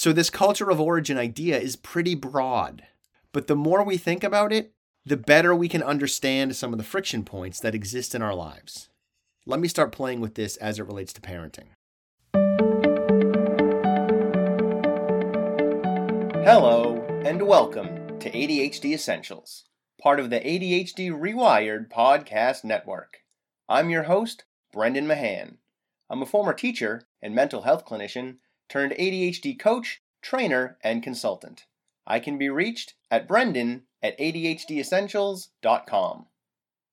So, this culture of origin idea is pretty broad, but the more we think about it, the better we can understand some of the friction points that exist in our lives. Let me start playing with this as it relates to parenting. Hello, and welcome to ADHD Essentials, part of the ADHD Rewired podcast network. I'm your host, Brendan Mahan. I'm a former teacher and mental health clinician turned ADHD coach, trainer, and consultant. I can be reached at brendan at ADHDessentials.com.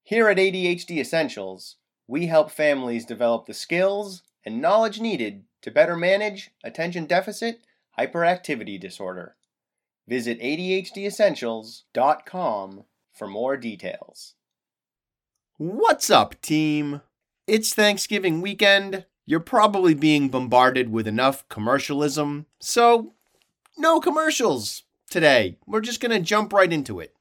Here at ADHD Essentials, we help families develop the skills and knowledge needed to better manage attention deficit hyperactivity disorder. Visit ADHDessentials.com for more details. What's up, team? It's Thanksgiving weekend, you're probably being bombarded with enough commercialism, so no commercials today. We're just going to jump right into it.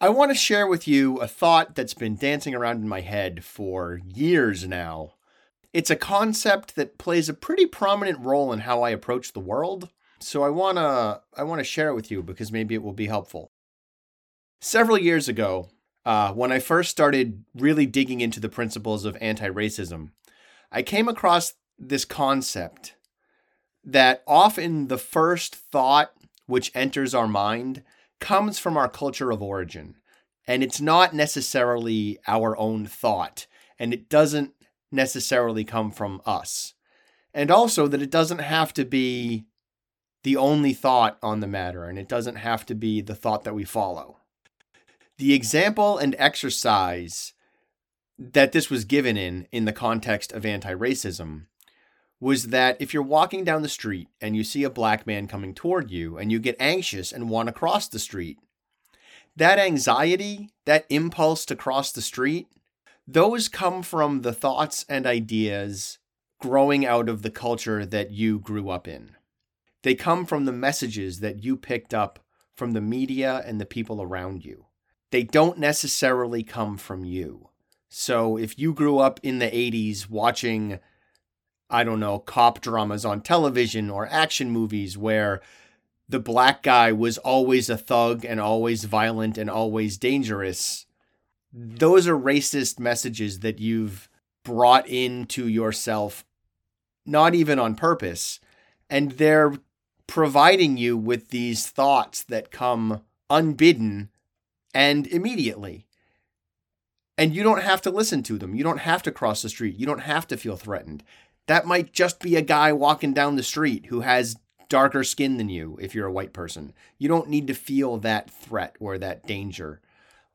I want to share with you a thought that's been dancing around in my head for years now. It's a concept that plays a pretty prominent role in how I approach the world, so I want to I want to share it with you because maybe it will be helpful. Several years ago, uh, when I first started really digging into the principles of anti-racism, I came across this concept that often the first thought which enters our mind comes from our culture of origin. And it's not necessarily our own thought, and it doesn't necessarily come from us. And also that it doesn't have to be the only thought on the matter, and it doesn't have to be the thought that we follow. The example and exercise that this was given in in the context of anti-racism was that if you're walking down the street and you see a black man coming toward you and you get anxious and want to cross the street that anxiety that impulse to cross the street those come from the thoughts and ideas growing out of the culture that you grew up in. They come from the messages that you picked up from the media and the people around you. They don't necessarily come from you so if you grew up in the 80s watching, I don't know, cop dramas on television or action movies where the black guy was always a thug and always violent and always dangerous, those are racist messages that you've brought into yourself, not even on purpose. And they're providing you with these thoughts that come unbidden and immediately. And you don't have to listen to them. You don't have to cross the street. You don't have to feel threatened. That might just be a guy walking down the street who has darker skin than you if you're a white person. You don't need to feel that threat or that danger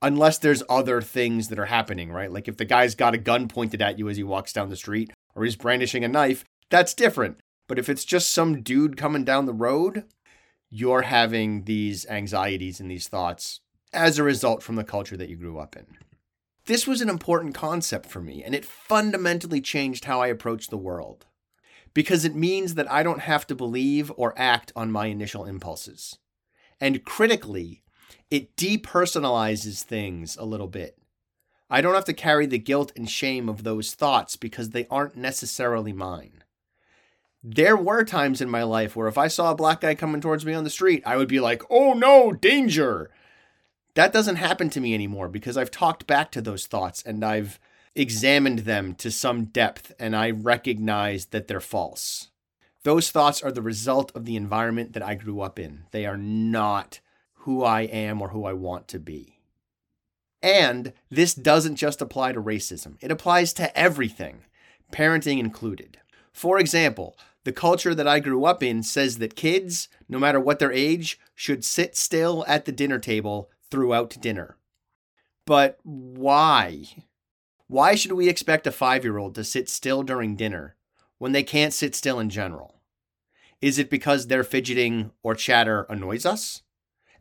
unless there's other things that are happening, right? Like if the guy's got a gun pointed at you as he walks down the street or he's brandishing a knife, that's different. But if it's just some dude coming down the road, you're having these anxieties and these thoughts as a result from the culture that you grew up in. This was an important concept for me, and it fundamentally changed how I approach the world. Because it means that I don't have to believe or act on my initial impulses. And critically, it depersonalizes things a little bit. I don't have to carry the guilt and shame of those thoughts because they aren't necessarily mine. There were times in my life where if I saw a black guy coming towards me on the street, I would be like, oh no, danger. That doesn't happen to me anymore because I've talked back to those thoughts and I've examined them to some depth and I recognize that they're false. Those thoughts are the result of the environment that I grew up in. They are not who I am or who I want to be. And this doesn't just apply to racism, it applies to everything, parenting included. For example, the culture that I grew up in says that kids, no matter what their age, should sit still at the dinner table throughout dinner. But why? Why should we expect a five year old to sit still during dinner when they can't sit still in general? Is it because their fidgeting or chatter annoys us?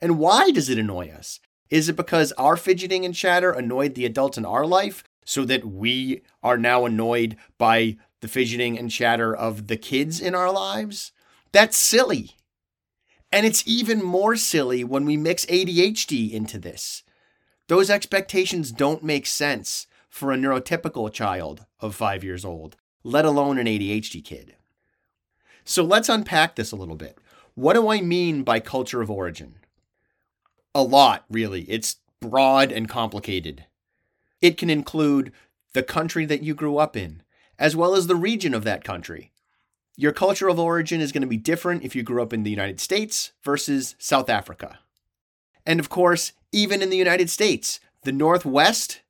And why does it annoy us? Is it because our fidgeting and chatter annoyed the adults in our life so that we are now annoyed by the fidgeting and chatter of the kids in our lives? That's silly. And it's even more silly when we mix ADHD into this. Those expectations don't make sense for a neurotypical child of five years old, let alone an ADHD kid. So let's unpack this a little bit. What do I mean by culture of origin? A lot, really. It's broad and complicated. It can include the country that you grew up in, as well as the region of that country. Your culture of origin is going to be different if you grew up in the United States versus South Africa. And of course, even in the United States, the Northwest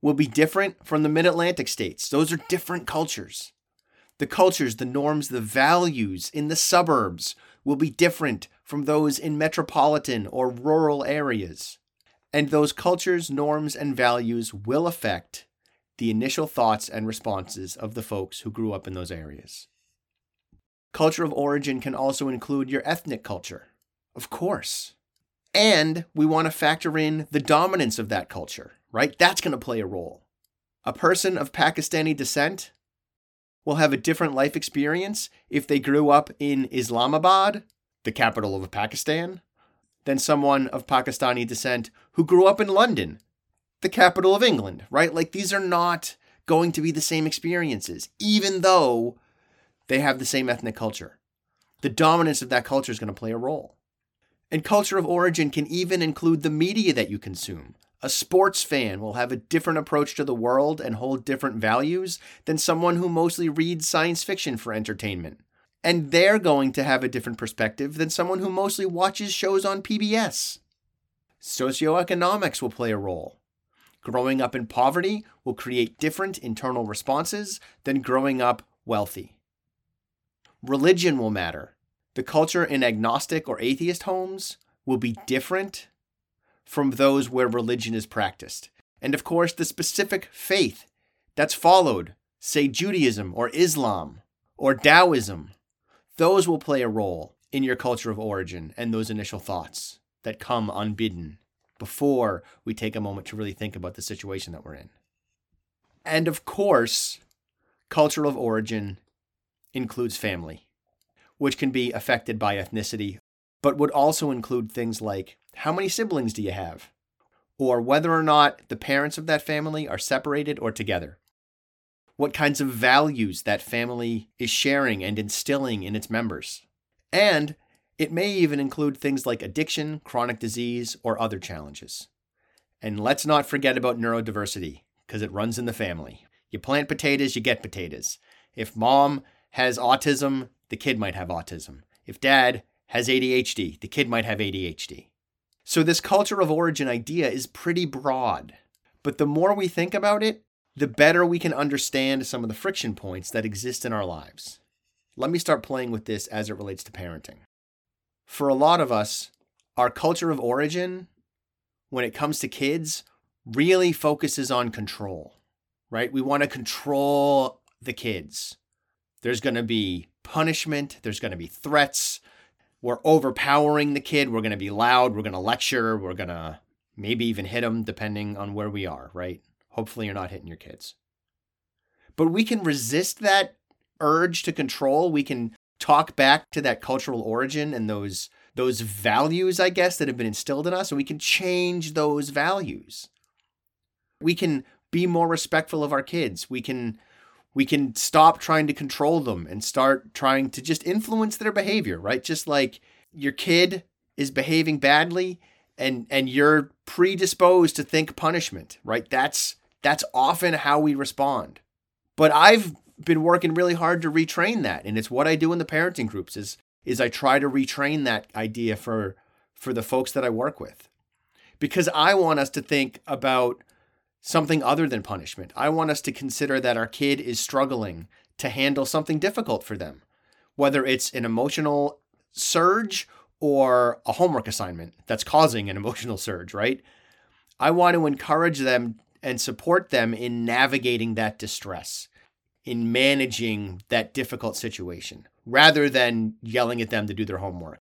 will be different from the Mid Atlantic states. Those are different cultures. The cultures, the norms, the values in the suburbs will be different from those in metropolitan or rural areas. And those cultures, norms, and values will affect the initial thoughts and responses of the folks who grew up in those areas. Culture of origin can also include your ethnic culture, of course. And we want to factor in the dominance of that culture, right? That's going to play a role. A person of Pakistani descent will have a different life experience if they grew up in Islamabad, the capital of Pakistan, than someone of Pakistani descent who grew up in London, the capital of England, right? Like these are not going to be the same experiences, even though they have the same ethnic culture. The dominance of that culture is going to play a role. And culture of origin can even include the media that you consume. A sports fan will have a different approach to the world and hold different values than someone who mostly reads science fiction for entertainment. And they're going to have a different perspective than someone who mostly watches shows on PBS. Socioeconomics will play a role. Growing up in poverty will create different internal responses than growing up wealthy. Religion will matter. The culture in agnostic or atheist homes will be different from those where religion is practiced. And of course, the specific faith that's followed, say Judaism or Islam or Taoism, those will play a role in your culture of origin and those initial thoughts that come unbidden before we take a moment to really think about the situation that we're in. And of course, culture of origin includes family, which can be affected by ethnicity, but would also include things like how many siblings do you have? Or whether or not the parents of that family are separated or together. What kinds of values that family is sharing and instilling in its members. And it may even include things like addiction, chronic disease, or other challenges. And let's not forget about neurodiversity, because it runs in the family. You plant potatoes, you get potatoes. If mom has autism, the kid might have autism. If dad has ADHD, the kid might have ADHD. So, this culture of origin idea is pretty broad. But the more we think about it, the better we can understand some of the friction points that exist in our lives. Let me start playing with this as it relates to parenting. For a lot of us, our culture of origin, when it comes to kids, really focuses on control, right? We want to control the kids. There's going to be punishment, there's going to be threats. We're overpowering the kid. We're going to be loud. We're going to lecture. We're going to maybe even hit them, depending on where we are, right? Hopefully, you're not hitting your kids. But we can resist that urge to control. We can talk back to that cultural origin and those those values, I guess, that have been instilled in us, and we can change those values. We can be more respectful of our kids. We can we can stop trying to control them and start trying to just influence their behavior, right? Just like your kid is behaving badly and and you're predisposed to think punishment, right? That's that's often how we respond. But I've been working really hard to retrain that and it's what I do in the parenting groups is is I try to retrain that idea for for the folks that I work with. Because I want us to think about something other than punishment. I want us to consider that our kid is struggling to handle something difficult for them, whether it's an emotional surge or a homework assignment that's causing an emotional surge, right? I want to encourage them and support them in navigating that distress, in managing that difficult situation, rather than yelling at them to do their homework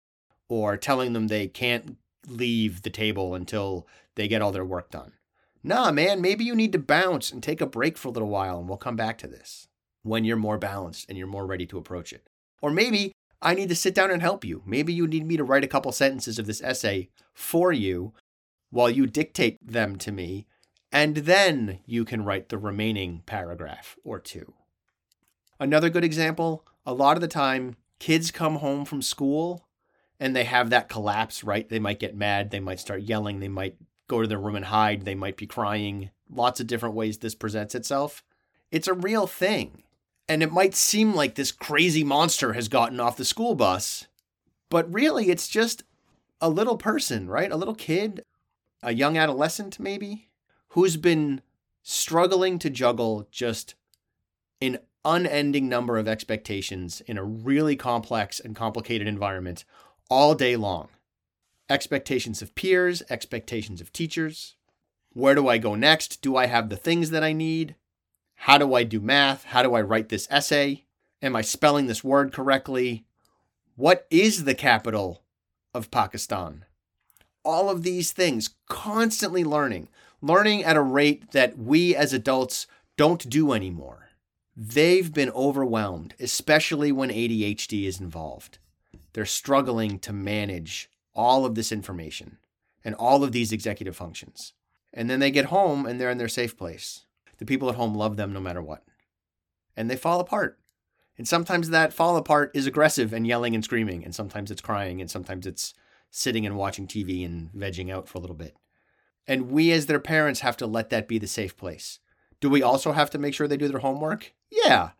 or telling them they can't leave the table until they get all their work done. Nah, man, maybe you need to bounce and take a break for a little while, and we'll come back to this when you're more balanced and you're more ready to approach it. Or maybe I need to sit down and help you. Maybe you need me to write a couple sentences of this essay for you while you dictate them to me, and then you can write the remaining paragraph or two. Another good example a lot of the time, kids come home from school and they have that collapse, right? They might get mad, they might start yelling, they might go to their room and hide, they might be crying. Lots of different ways this presents itself. It's a real thing. And it might seem like this crazy monster has gotten off the school bus, but really it's just a little person, right? A little kid, a young adolescent maybe, who's been struggling to juggle just an unending number of expectations in a really complex and complicated environment all day long. Expectations of peers, expectations of teachers. Where do I go next? Do I have the things that I need? How do I do math? How do I write this essay? Am I spelling this word correctly? What is the capital of Pakistan? All of these things, constantly learning, learning at a rate that we as adults don't do anymore. They've been overwhelmed, especially when ADHD is involved. They're struggling to manage all of this information and all of these executive functions. And then they get home and they're in their safe place. The people at home love them no matter what. And they fall apart. And sometimes that fall apart is aggressive and yelling and screaming. And sometimes it's crying. And sometimes it's sitting and watching TV and vegging out for a little bit. And we, as their parents, have to let that be the safe place. Do we also have to make sure they do their homework? Yeah.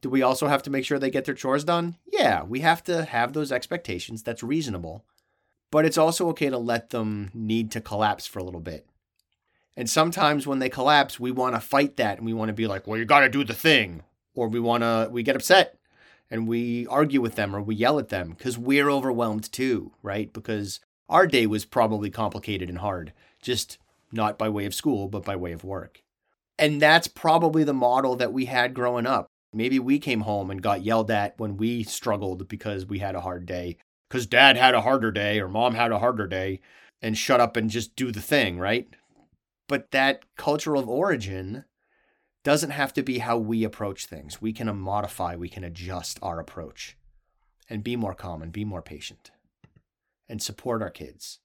Do we also have to make sure they get their chores done? Yeah, we have to have those expectations. That's reasonable. But it's also okay to let them need to collapse for a little bit. And sometimes when they collapse, we want to fight that and we want to be like, well, you got to do the thing. Or we want to, we get upset and we argue with them or we yell at them because we're overwhelmed too, right? Because our day was probably complicated and hard, just not by way of school, but by way of work. And that's probably the model that we had growing up. Maybe we came home and got yelled at when we struggled because we had a hard day, because dad had a harder day or mom had a harder day, and shut up and just do the thing, right? But that cultural of origin doesn't have to be how we approach things. We can modify, we can adjust our approach and be more calm and be more patient and support our kids.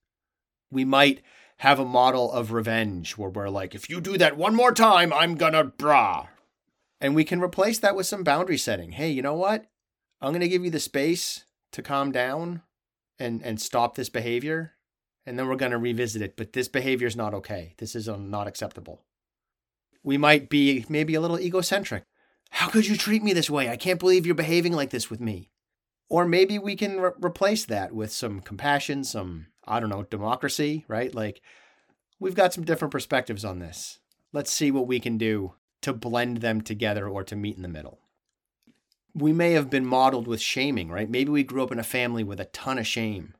We might have a model of revenge where we're like, if you do that one more time, I'm gonna brah, and we can replace that with some boundary setting. Hey, you know what? I'm to give you the space to calm down and and stop this behavior and then we're going to revisit it, but this behavior is not okay. This is um, not acceptable. We might be maybe a little egocentric. How could you treat me this way? I can't believe you're behaving like this with me. Or maybe we can re- replace that with some compassion, some, I don't know, democracy, right? Like, we've got some different perspectives on this. Let's see what we can do to blend them together or to meet in the middle. We may have been modeled with shaming, right? Maybe we grew up in a family with a ton of shame.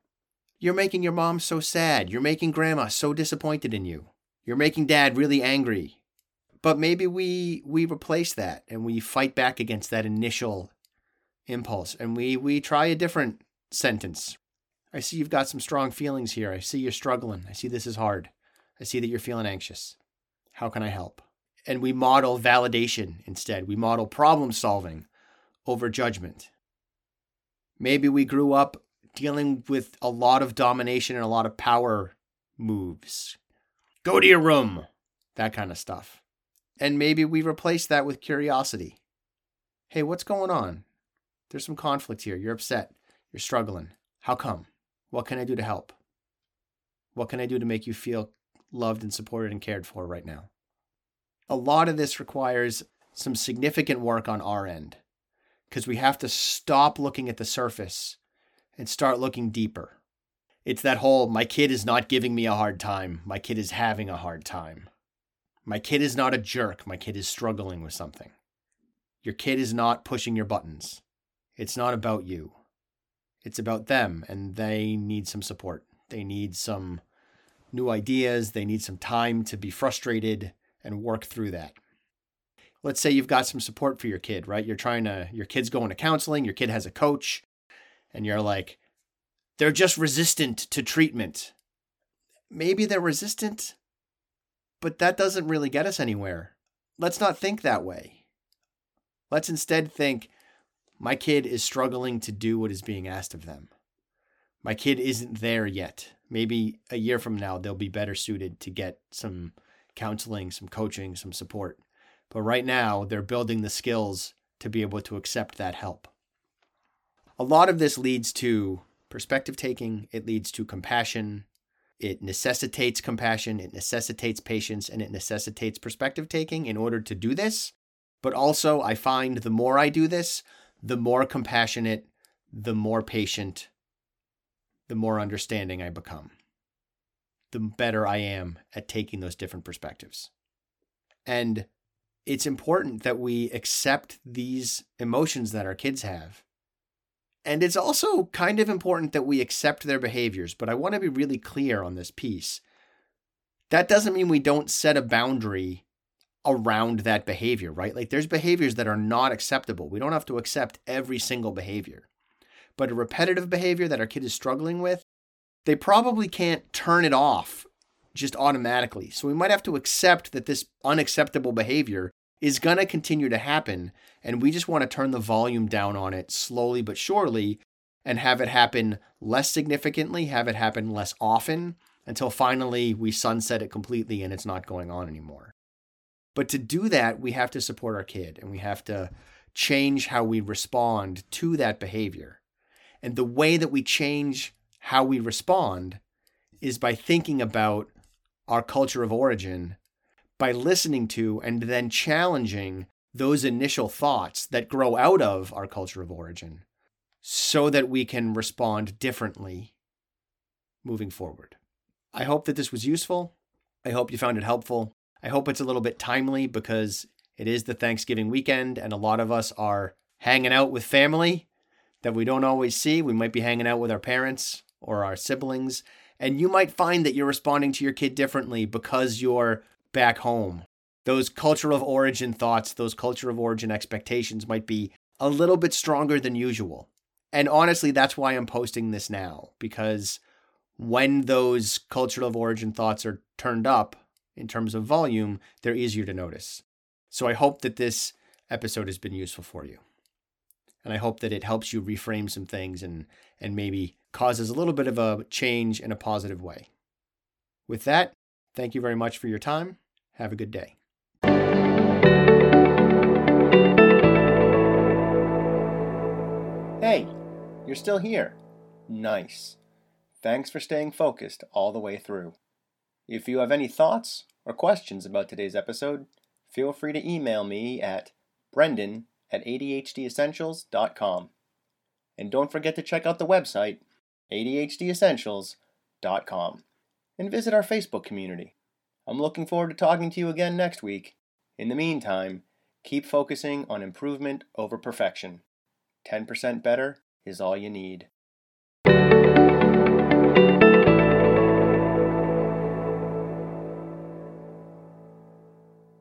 You're making your mom so sad. You're making grandma so disappointed in you. You're making dad really angry. But maybe we we replace that and we fight back against that initial impulse and we we try a different sentence. I see you've got some strong feelings here. I see you're struggling. I see this is hard. I see that you're feeling anxious. How can I help? and we model validation instead. We model problem solving over judgment. Maybe we grew up dealing with a lot of domination and a lot of power moves. Go to your room, that kind of stuff. And maybe we replace that with curiosity. Hey, what's going on? There's some conflict here. You're upset. You're struggling. How come? What can I do to help? What can I do to make you feel loved and supported and cared for right now? a lot of this requires some significant work on our end because we have to stop looking at the surface and start looking deeper. It's that whole my kid is not giving me a hard time, my kid is having a hard time. My kid is not a jerk, my kid is struggling with something. Your kid is not pushing your buttons. It's not about you. It's about them, and they need some support. They need some new ideas. They need some time to be frustrated and work through that. Let's say you've got some support for your kid, right? You're trying to, your kid's going to counseling, your kid has a coach, and you're like, they're just resistant to treatment. Maybe they're resistant, but that doesn't really get us anywhere. Let's not think that way. Let's instead think, my kid is struggling to do what is being asked of them. My kid isn't there yet. Maybe a year from now, they'll be better suited to get some counseling, some coaching, some support. But right now, they're building the skills to be able to accept that help. A lot of this leads to perspective taking, it leads to compassion, it necessitates compassion, it necessitates patience, and it necessitates perspective taking in order to do this. But also, I find the more I do this, the more compassionate, the more patient, the more understanding I become. The better I am at taking those different perspectives. And it's important that we accept these emotions that our kids have. And it's also kind of important that we accept their behaviors, but I want to be really clear on this piece. That doesn't mean we don't set a boundary around that behavior, right? Like there's behaviors that are not acceptable. We don't have to accept every single behavior. But a repetitive behavior that our kid is struggling with, they probably can't turn it off just automatically. So we might have to accept that this unacceptable behavior is going to continue to happen. And we just want to turn the volume down on it slowly but surely and have it happen less significantly, have it happen less often until finally we sunset it completely and it's not going on anymore. But to do that, we have to support our kid and we have to change how we respond to that behavior. And the way that we change how we respond is by thinking about our culture of origin, by listening to and then challenging those initial thoughts that grow out of our culture of origin so that we can respond differently moving forward. I hope that this was useful. I hope you found it helpful. I hope it's a little bit timely because it is the Thanksgiving weekend and a lot of us are hanging out with family that we don't always see. We might be hanging out with our parents or our siblings. And you might find that you're responding to your kid differently because you're back home. Those culture of origin thoughts, those culture of origin expectations might be a little bit stronger than usual. And honestly, that's why I'm posting this now because when those culture of origin thoughts are turned up, in terms of volume, they're easier to notice. So I hope that this episode has been useful for you. And I hope that it helps you reframe some things and, and maybe causes a little bit of a change in a positive way. With that, thank you very much for your time. Have a good day. Hey, you're still here. Nice. Thanks for staying focused all the way through. If you have any thoughts or questions about today's episode, feel free to email me at brendan at adhdessentials.com. And don't forget to check out the website, adhdessentials.com, and visit our Facebook community. I'm looking forward to talking to you again next week. In the meantime, keep focusing on improvement over perfection. 10% better is all you need.